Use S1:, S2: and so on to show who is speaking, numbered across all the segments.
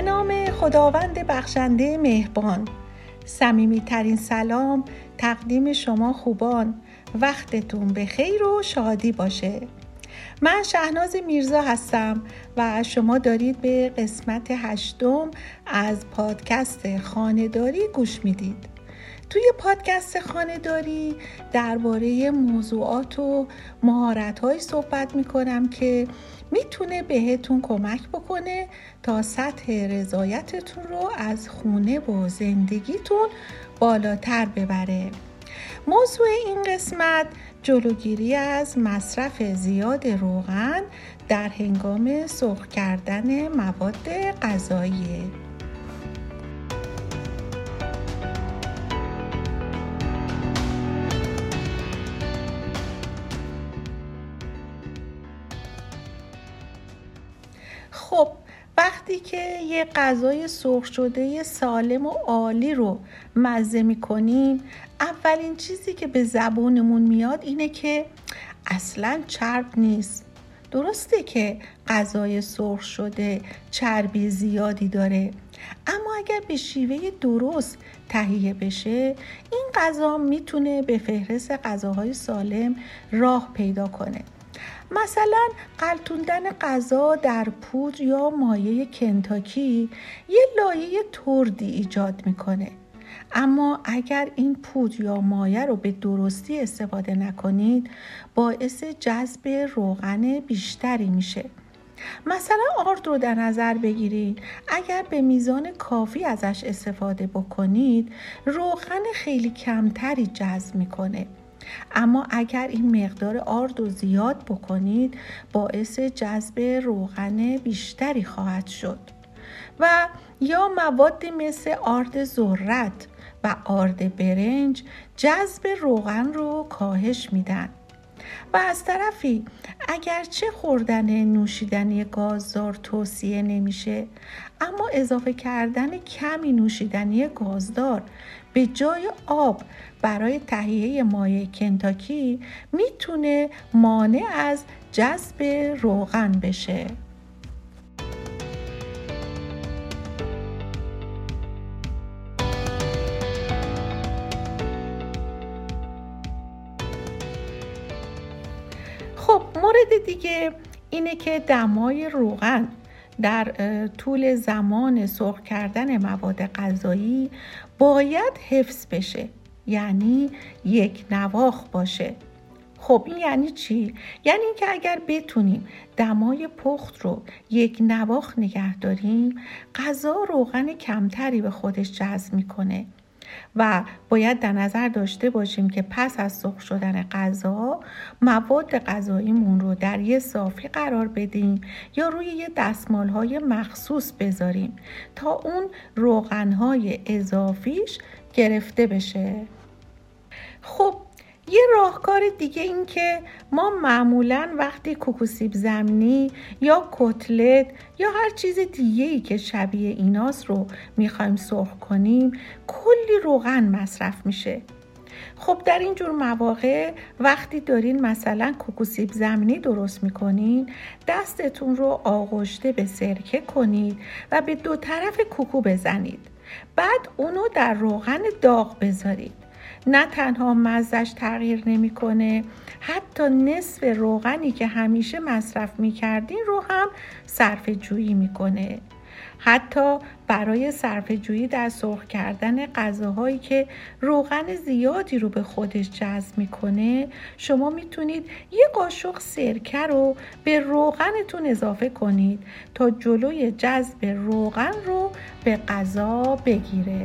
S1: به نام خداوند بخشنده مهربان. صمیمیترین سلام تقدیم شما خوبان. وقتتون به خیر و شادی باشه. من شهناز میرزا هستم و شما دارید به قسمت هشتم از پادکست خانهداری گوش می‌دید. توی پادکست خانهداری درباره موضوعات و مهارت صحبت می‌کنم که می‌تونه بهتون کمک بکنه تا سطح رضایتتون رو از خونه و زندگیتون بالاتر ببره. موضوع این قسمت جلوگیری از مصرف زیاد روغن در هنگام سرخ کردن مواد غذایی وقتی که یه غذای سرخ شده سالم و عالی رو مزه می‌کنیم اولین چیزی که به زبونمون میاد اینه که اصلا چرب نیست. درسته که غذای سرخ شده چربی زیادی داره اما اگر به شیوه درست تهیه بشه این غذا می‌تونه به فهرست غذاهای سالم راه پیدا کنه. مثلا قلتوندن غذا در پودر یا مایه کنتاکی یه لایه تردی ایجاد می‌کنه. اما اگر این پودر یا مایه رو به درستی استفاده نکنید باعث جذب روغن بیشتری میشه. مثلا آرد رو در نظر بگیرید. اگر به میزان کافی ازش استفاده بکنید روغن خیلی کمتری جذب می‌کنه. اما اگر این مقدار آرد رو زیاد بکنید باعث جذب روغن بیشتری خواهد شد. و یا موادی مثل آرد ذرت و آرد برنج جذب روغن رو کاهش میدن. و از طرفی اگرچه خوردن نوشیدنی گازدار توصیه نمیشه اما اضافه کردن کمی نوشیدنی گازدار به جای آب برای تهیه مایع کنتاکی می‌تونه مانع از جذب روغن بشه. خب مورد دیگه اینه که دمای روغن. در طول زمان سرخ کردن مواد غذایی باید حفظ بشه. یعنی یک نواخ باشه. خب این یعنی چی؟ یعنی اینکه اگر بتونیم دمای پخت رو یک نواخ نگه داریم غذا روغن کمتری به خودش جذب می‌کنه. و باید در نظر داشته باشیم که پس از سرخ شدن غذا مواد غذاییمون رو در یه صافی قرار بدیم یا روی یه دستمال های مخصوص بذاریم تا اون روغن های اضافیش گرفته بشه. خب یه راهکار دیگه این که ما معمولا وقتی کوکوسیب زمینی یا کتلت یا هر چیز دیگه ای که شبیه ایناست رو می‌خوایم سرخ کنیم کلی روغن مصرف میشه. خب در این جور مواقع وقتی دارین مثلا کوکوسیب زمینی درست می‌کنین دستتون رو آغشته به سرکه کنید و به دو طرف کوکو بزنید. بعد اونو در روغن داغ بذارید. نه تنها مزش تغییر نمی‌کنه حتی نصف روغنی که همیشه مصرف می‌کردین رو هم صرف جویی می‌کنه. حتی برای صرف جویی در سرخ کردن غذاهایی که روغن زیادی رو به خودش جذب می‌کنه شما می‌تونید یه قاشق سرکه رو به روغنتون اضافه کنید تا جلوی جذب روغن رو به غذا بگیره.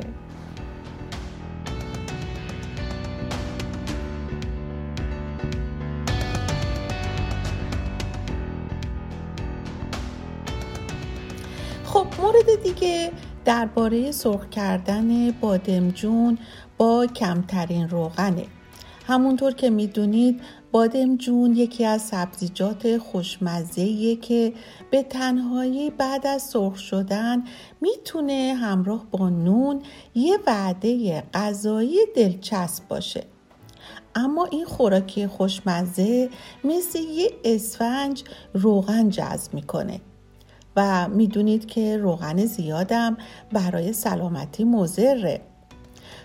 S1: مورد دیگه. درباره سرخ کردن بادمجون با کمترین روغنه. همونطور که می‌دونید بادمجون یکی از سبزیجات خوشمزه که به تنهایی بعد از سرخ شدن می‌تونه همراه با نون یه وعده غذایی دلچسب باشه. اما این خوراکی خوشمزه مثل یه اسفنج روغن جذب می‌کنه. و می‌دونید که روغن زیادم برای سلامتی مضره.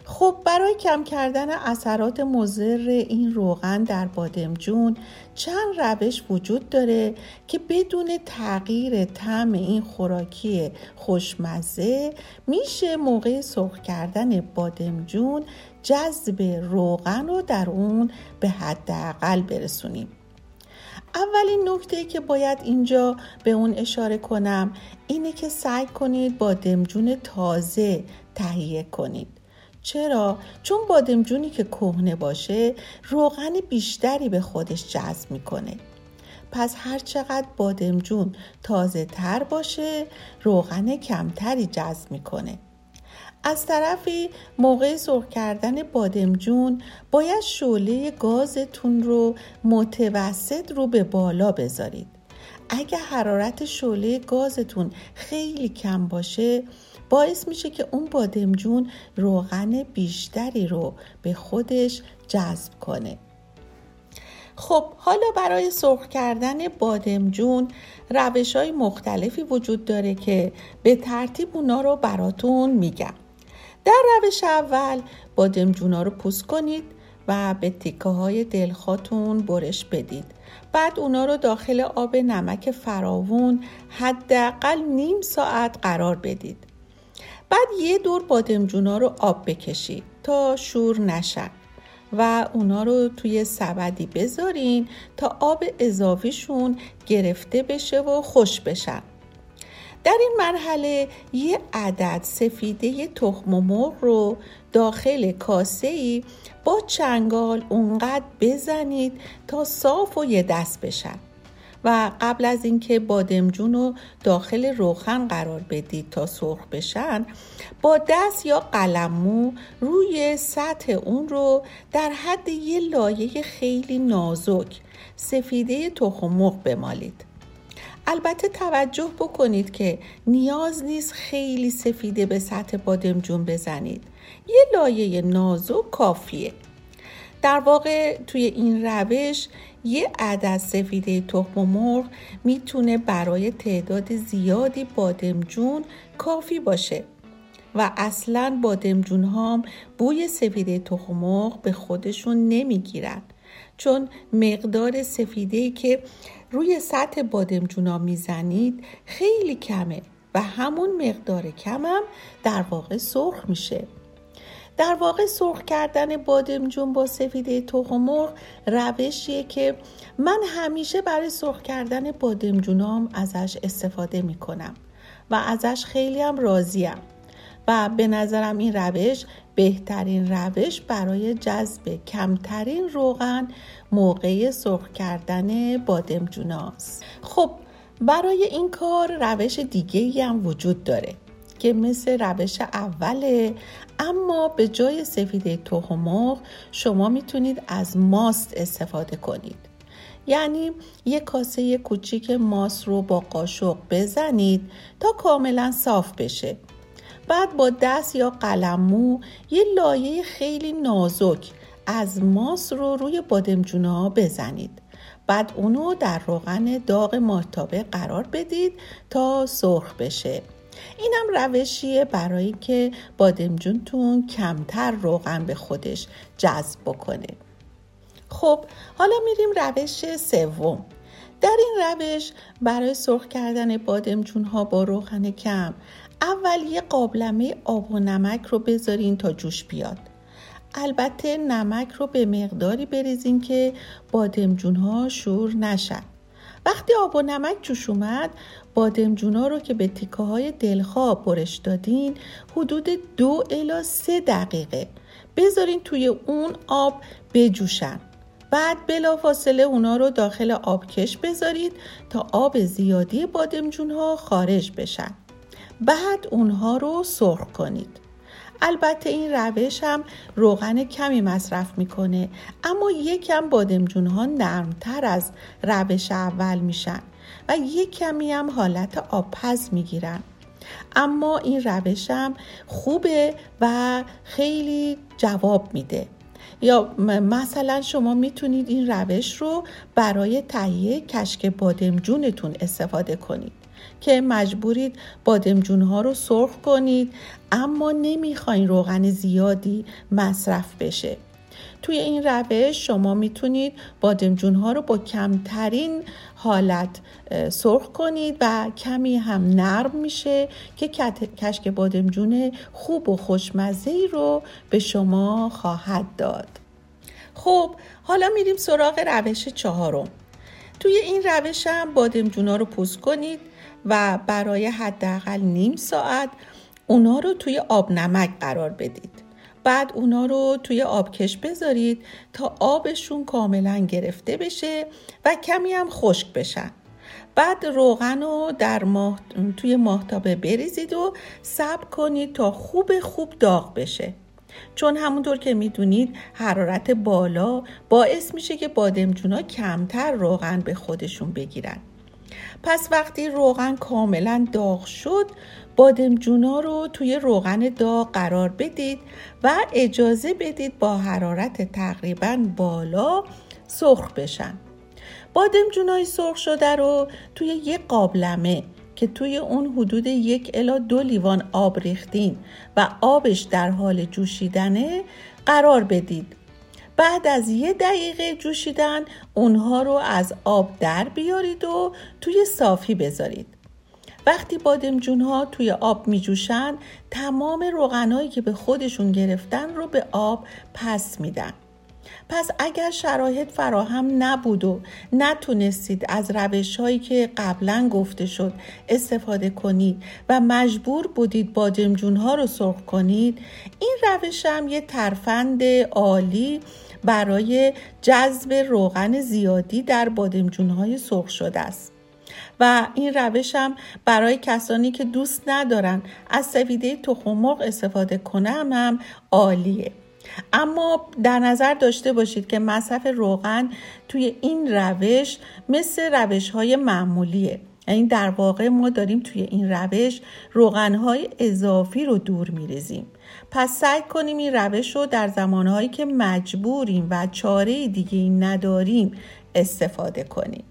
S1: خب برای کم کردن اثرات مضر این روغن در بادمجون چند روش وجود داره که بدون تغییر طعم این خوراکی خوشمزه میشه موقع سرخ کردن بادمجون جذب روغن رو در اون به حداقل برسونیم. اولین نکته که باید اینجا به اون اشاره کنم اینه که سعی کنید بادمجون تازه تهیه کنید. چرا؟ چون بادمجونی که کهنه باشه روغن بیشتری به خودش جذب می‌کنه. پس هر چقدر بادمجون تازه تر باشه روغن کمتری جذب می‌کنه. از طرفی موقع سرخ کردن بادمجون باید شعله گازتون رو متوسط رو به بالا بذارید. اگه حرارت شعله گازتون خیلی کم باشه باعث میشه که اون بادمجون روغن بیشتری رو به خودش جذب کنه. خب حالا برای سرخ کردن بادمجون روش های مختلفی وجود داره که به ترتیب اونا رو براتون میگم. در روش اول بادمجون ها رو پوست کنید و به تیکه های دلخاتون برش بدید. بعد اونا رو داخل آب نمک فراوون حداقل نیم ساعت قرار بدید. بعد یه دور بادمجونا رو آب بکشید تا شور نشن و اونا رو توی سبدی بذارین تا آب اضافیشون گرفته بشه و خوش بشن. در این مرحله یه عدد سفیده تخم مرغ رو داخل کاسه ای با چنگال اونقدر بزنید تا صاف و یه دست بشن. و قبل از اینکه بادمجون رو داخل روغن قرار بدید تا سرخ بشن با دست یا قلمو روی سطح اون رو در حد یه لایه خیلی نازک سفیده تخم مرغ بمالید. البته توجه بکنید که نیاز نیست خیلی سفیده به سطح بادمجون بزنید. یه لایه نازک کافیه. در واقع توی این روش یه عدد سفیده تخم مرغ می‌تونه برای تعداد زیادی بادمجون کافی باشه و اصلا بادمجون هم بوی سفیده تخم مرغ به خودشون نمی‌گیرن. چون مقدار سفیده که روی سطح بادمجون ها می‌زنید خیلی کمه و همون مقدار کمم در واقع سرخ میشه. در واقع سرخ کردن بادمجون با سفیده تخم مرغ روشیه که من همیشه برای سرخ کردن بادمجونام ازش استفاده می‌کنم و ازش خیلی هم راضیم. و به نظرم این روش بهترین روش برای جذب کمترین روغن موقع سرخ کردن بادمجوناست خب برای این کار روش دیگه هم وجود داره که مثل روش اوله اما به جای سفیده تخم شما می‌تونید از ماست استفاده کنید. یعنی یک کاسه کوچیک ماست رو با قاشق بزنید تا کاملا صاف بشه. بعد با دست یا قلمو یه لایه خیلی نازک از ماست رو روی بادمجونه بزنید. بعد اونو در روغن داغ ماتابه قرار بدید تا سرخ بشه. اینم روشیه برای که بادمجونتون کمتر روغن به خودش جذب بکنه. خب حالا میریم روش سوم. در این روش برای سرخ کردن بادمجون ها با روغن کم اول یه قابلمه آب و نمک رو بذارین تا جوش بیاد. البته نمک رو به مقداری بریزین که بادمجون ها شور نشن. وقتی آب و نمک جوش اومد بادمجونا رو که به تیکه های دلخواه برش دادین حدود دو الا سه دقیقه. بذارین توی اون آب بجوشن. بعد فاصله اونا رو داخل آبکش بذارید تا آب زیادی بادمجون ها خارج بشن. بعد اونها رو سرخ کنید. البته این روش هم روغن کمی مصرف می‌کنه اما یکم بادمجون ها نرمتر از روش اول میشن و یک کمی هم حالت آبپز می‌گیرن. اما این روش هم خوبه و خیلی جواب میده. یا مثلا شما می‌تونید این روش رو برای تهیه کشک بادمجونتون استفاده کنید. که مجبورید بادمجون ها رو سرخ کنید اما نمی‌خواین روغن زیادی مصرف بشه. توی این روش شما می‌تونید بادمجون ها رو با کمترین حالت سرخ کنید و کمی هم نرم میشه که کشک بادمجون خوب و خوشمزه ای رو به شما خواهد داد. خب حالا میریم سراغ روش چهارم. توی این روش هم بادمجونا رو پوست کنید و برای حداقل نیم ساعت اونا رو توی آب نمک قرار بدید. بعد اونا رو توی آبکش بذارید تا آبشون کاملا گرفته بشه و کمی هم خشک بشن. بعد روغن رو در ماه... توی ماهتابه بریزید و سب کنید تا خوب خوب داغ بشه. چون همونطور که می‌دونید حرارت بالا باعث میشه که بادمجونا کمتر روغن به خودشون بگیرن. پس وقتی روغن کاملا داغ شد بادمجونا رو توی روغن داغ قرار بدید و اجازه بدید با حرارت تقریبا بالا سرخ بشن. بادمجونای سرخ شده رو توی یک قابلمه که توی اون حدود یک الا دو لیوان آب ریختین و آبش در حال جوشیدنه قرار بدید. بعد از یه دقیقه جوشیدن اونها رو از آب در بیارید و توی صافی بذارید. وقتی بادمجون ها توی آب می جوشن تمام روغنایی که به خودشون گرفتن رو به آب پس میدن. پس اگر شرایط فراهم نبود و نتونستید از روش هایی که قبلا گفته شد استفاده کنید و مجبور بودید بادمجون ها رو سرخ کنید این روش هم یه ترفند عالی برای جذب روغن زیادی در بادمجون های سرخ شده است. و این روش هم برای کسانی که دوست ندارن از سویده تخم استفاده کنم هم عالیه. اما در نظر داشته باشید که مصرف روغن توی این روش مثل روش های معمولیه. یعنی در واقع ما داریم توی این روش روغنهای اضافی رو دور میریزیم. پس سعی کنیم این روش رو در زمانهایی که مجبوریم و چاره دیگه نداریم استفاده کنیم.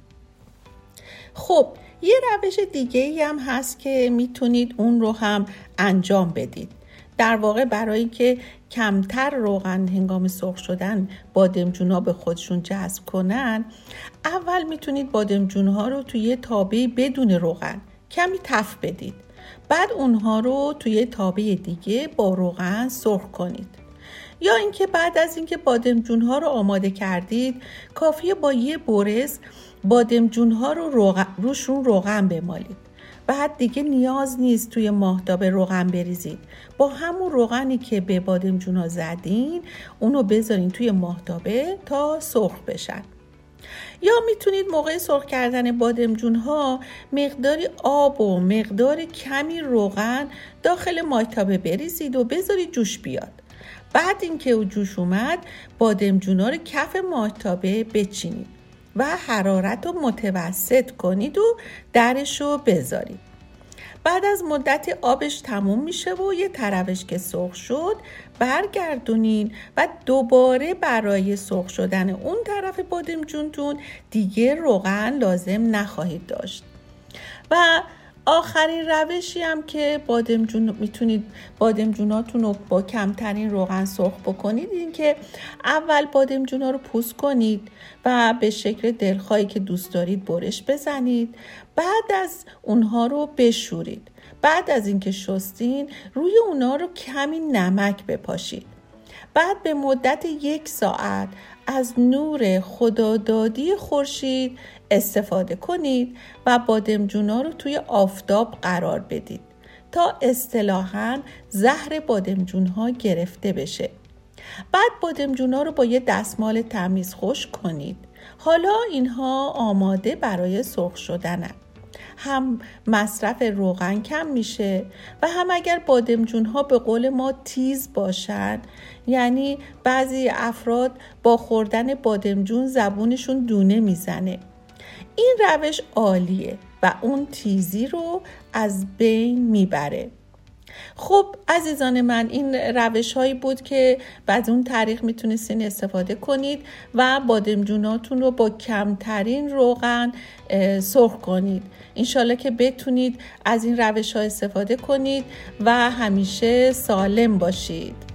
S1: خب یه روش دیگه ای هم هست که می‌تونید اون رو هم انجام بدید. در واقع برای که کمتر روغن هنگام سرخ شدن بادمجونا به خودشون جذب کنن اول می‌تونید بادمجونها رو توی تابه بدون روغن کمی تف بدید. بعد اونها رو توی تابه دیگه با روغن سرخ کنید. یا اینکه بعد از اینکه بادمجون ها رو آماده کردید کافیه با یه برس بادمجون ها رو روغن، روشون روغن بمالید. بعد دیگه نیاز نیست توی ماهتاب روغن بریزید. با همون روغنی که به بادمجونا زدین اونو بذارین توی ماهتابه تا سرخ بشن. یا می‌تونید موقع سرخ کردن بادمجون ها مقداری آب و مقدار کمی روغن داخل ماهتابه بریزید و بذارید جوش بیاد. بعد اینکه او جوش اومد بادمجونا رو کف ماهتابه بچینید و حرارت رو متوسط کنید و درش رو بذارید. بعد از مدت آبش تموم میشه و یه طرفش که سرخ شد برگردونین و دوباره برای سرخ شدن اون طرف بادمجونتون دیگه روغن لازم نخواهید داشت. و آخرین روشی هم که بادمجون می‌تونید بادمجوناتون رو با کمترین روغن سرخ بکنید این که اول بادمجونا رو پوست کنید و به شکل دلخواهی که دوست دارید برش بزنید. بعد از اونها رو بشورید. بعد از اینکه شستین روی اونها رو کمی نمک بپاشید. بعد به مدت یک ساعت از نور خدادادی خورشید استفاده کنید و بادمجونا رو توی آفتاب قرار بدید تا اصطلاحا زهر بادمجون ها گرفته بشه. بعد بادمجونا رو با یه دستمال تمیز خوش کنید. حالا اینها آماده برای سرخ شدنن. هم مصرف روغن کم میشه و هم اگر بادمجون ها به قول ما تیز باشن. یعنی بعضی افراد با خوردن بادمجون زبونشون دونه می‌زنه. این روش عالیه و اون تیزی رو از بین می‌بره. خب عزیزان من این روش هایی بود که بعد اون طریق می‌تونستین استفاده کنید و بادمجوناتون رو با کمترین روغن سرخ کنید. انشالله که بتونید از این روش ها استفاده کنید و همیشه سالم باشید.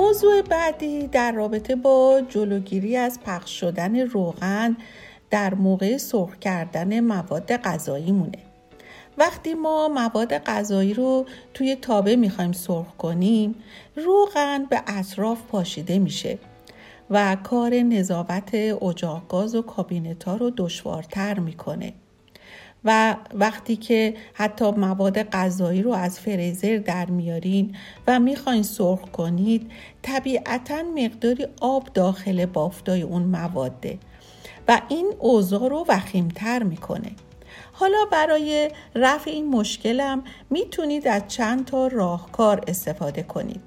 S1: موضوع بعدی در رابطه با جلوگیری از پخش شدن روغن در موقع سرخ کردن مواد غذایی مونه. وقتی ما مواد غذایی رو توی تابه می‌خوایم سرخ کنیم روغن به اطراف پاشیده میشه و کار نظافت اجاق گاز و کابینت ها رو دشوارتر می‌کنه. و وقتی که حتی مواد غذایی رو از فریزر در میارین و می‌خواین سرخ کنید طبیعتا مقداری آب داخل بافتای اون مواده و این اوضاع رو وخیمتر می‌کنه. حالا برای رفع این مشکلم می‌تونید از چند تا راهکار استفاده کنید.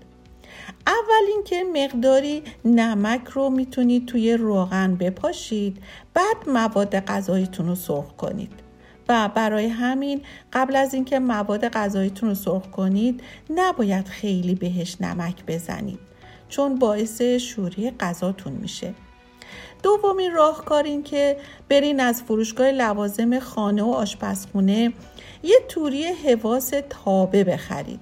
S1: اول اینکه مقداری نمک رو می‌تونید توی روغن بپاشید بعد مواد غذاییتون رو سرخ کنید. و برای همین قبل از اینکه مواد غذاییتون رو سرخ کنید نباید خیلی بهش نمک بزنید چون باعث شوری غذاتون میشه. دومین راهکار این که برین از فروشگاه لوازم خانه و آشپزخونه یه توری حواس تابه بخرید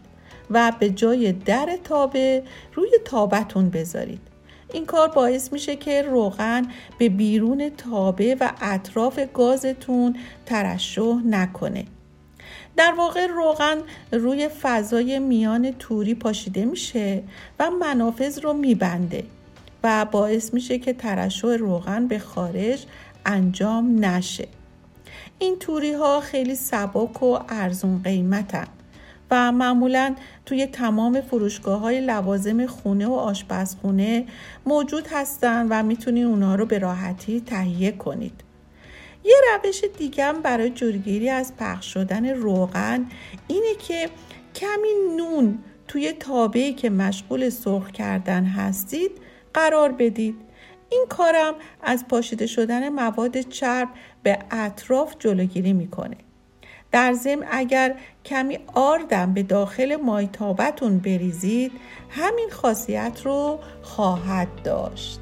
S1: و به جای در تابه روی تابتون بذارید. این کار باعث میشه که روغن به بیرون تابه و اطراف گازتون ترشح نکنه. در واقع روغن روی فضای میان توری پاشیده میشه و منافذ رو میبنده و باعث میشه که ترشح روغن به خارج انجام نشه. این توری ها خیلی سبک و ارزون قیمتن. و معمولا توی تمام فروشگاه های لوازم خونه و آشپزخونه موجود هستن و می‌تونید اونها رو به راحتی تهیه کنید. یه روش دیگه برای جلوگیری از پخش شدن روغن اینه که کمی نون توی تابعی که مشغول سرخ کردن هستید قرار بدید. این کارم از پاشیده شدن مواد چرب به اطراف جلوگیری می‌کنه. در ضمن اگر کمی آردم به داخل مایتابتون بریزید همین خاصیت رو خواهد داشت.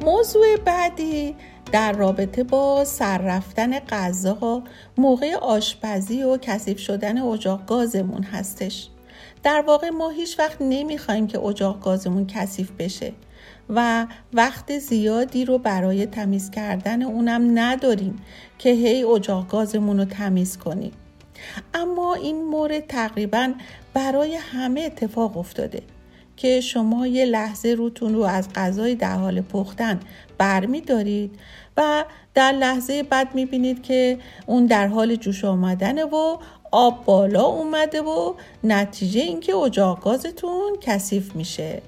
S1: موضوع بعدی در رابطه با سر رفتن غذا موقع آشپزی و کثیف شدن اجاق گازمون هستش. در واقع ما هیچ وقت نمی‌خوایم که اجاق گازمون کثیف بشه و وقت زیادی رو برای تمیز کردن اونم نداریم که هی اجاق گازمون رو تمیز کنیم. اما این مورد تقریبا برای همه اتفاق افتاده که شما یه لحظه روتون رو از غذای در حال پختن برمی دارید و در لحظه بعد می بینید که اون در حال جوش آمدنه و آب بالا اومده و نتیجه اینکه اجاق گازتون کثیف میشه.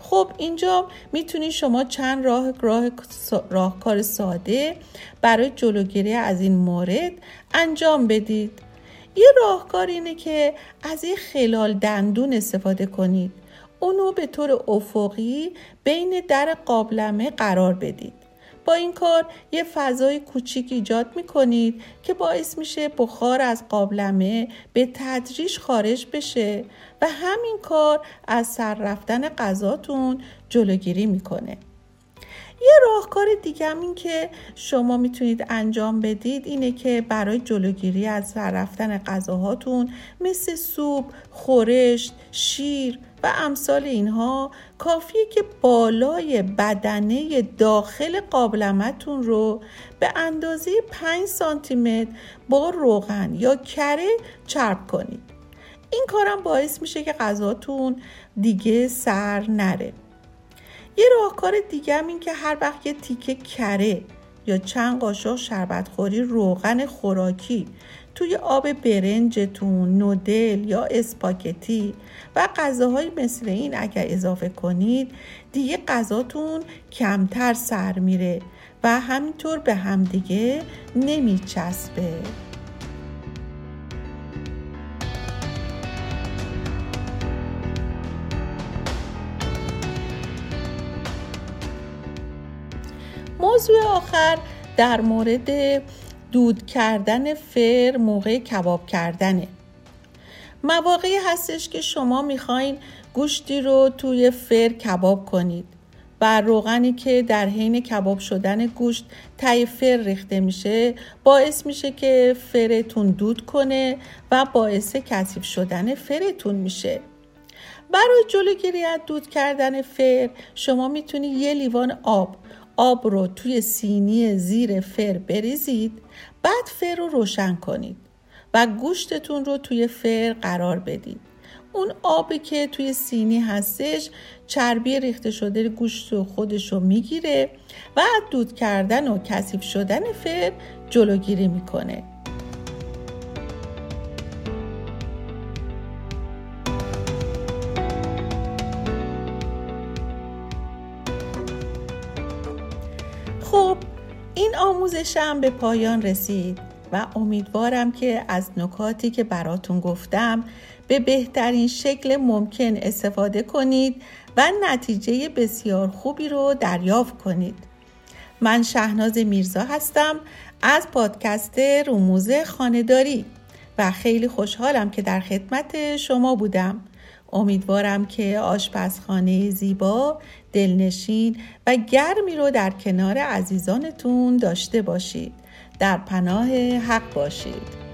S1: خب اینجا می‌تونید شما چند راه راه راهکار ساده برای جلوگیری از این مورد انجام بدید. یه راهکار اینه که از این خلال دندون استفاده کنید. اونو به طور افقی بین در قابلمه قرار بدید. با این کار یه فضای کوچیک ایجاد می کنید که باعث میشه بخار از قابلمه به تدریج خارج بشه و همین کار از سر رفتن غذاتون جلوگیری می‌کنه. یه راهکار دیگه هم این که شما می‌تونید انجام بدید اینه که برای جلوگیری از سر رفتن غذاهاتون مثل سوپ، خورشت، شیر و امثال اینها کافیه که بالای بدنه داخل قابلمتون رو به اندازه 5 سانتی با روغن یا کره چرب کنید. این کارم باعث میشه که غذاتون دیگه سر نره. یه راهکار دیگه هم این که هر وقت یه تیکه کره یا چند قاشق شربتخوری روغن خوراکی توی آب برنجتون، نودل یا اسپاگتی و غذاهایی مثل این اگر اضافه کنید دیگه غذاتون کمتر سر میره و همینطور به همدیگه نمیچسبه. موضوع آخر در مورد دود کردن فر موقع کباب کردنه. مواقعی هستش که شما می‌خواین گوشتی رو توی فر کباب کنید. و روغنی که در حین کباب شدن گوشت تای فر ریخته میشه باعث میشه که فرتون دود کنه و باعث کثیف شدن فرتون میشه. برای جلوگیری از دود کردن فر شما می‌تونید یه لیوان آب آب رو توی سینی زیر فر بریزید بعد فر رو روشن کنید و گوشتتون رو توی فر قرار بدید. اون آبی که توی سینی هستش چربی ریخته شده گوشت خودش رو می‌گیره و دود کردن و کثیف شدن فر جلوگیری می‌کنه. آموزشم به پایان رسید و امیدوارم که از نکاتی که براتون گفتم به بهترین شکل ممکن استفاده کنید و نتیجه بسیار خوبی رو دریافت کنید. من شهناز میرزا هستم از پادکست رموز خانداری و خیلی خوشحالم که در خدمت شما بودم. امیدوارم که آشپزخانه زیبا دلنشین و گرمی رو در کنار عزیزانتون داشته باشید. در پناه حق باشید.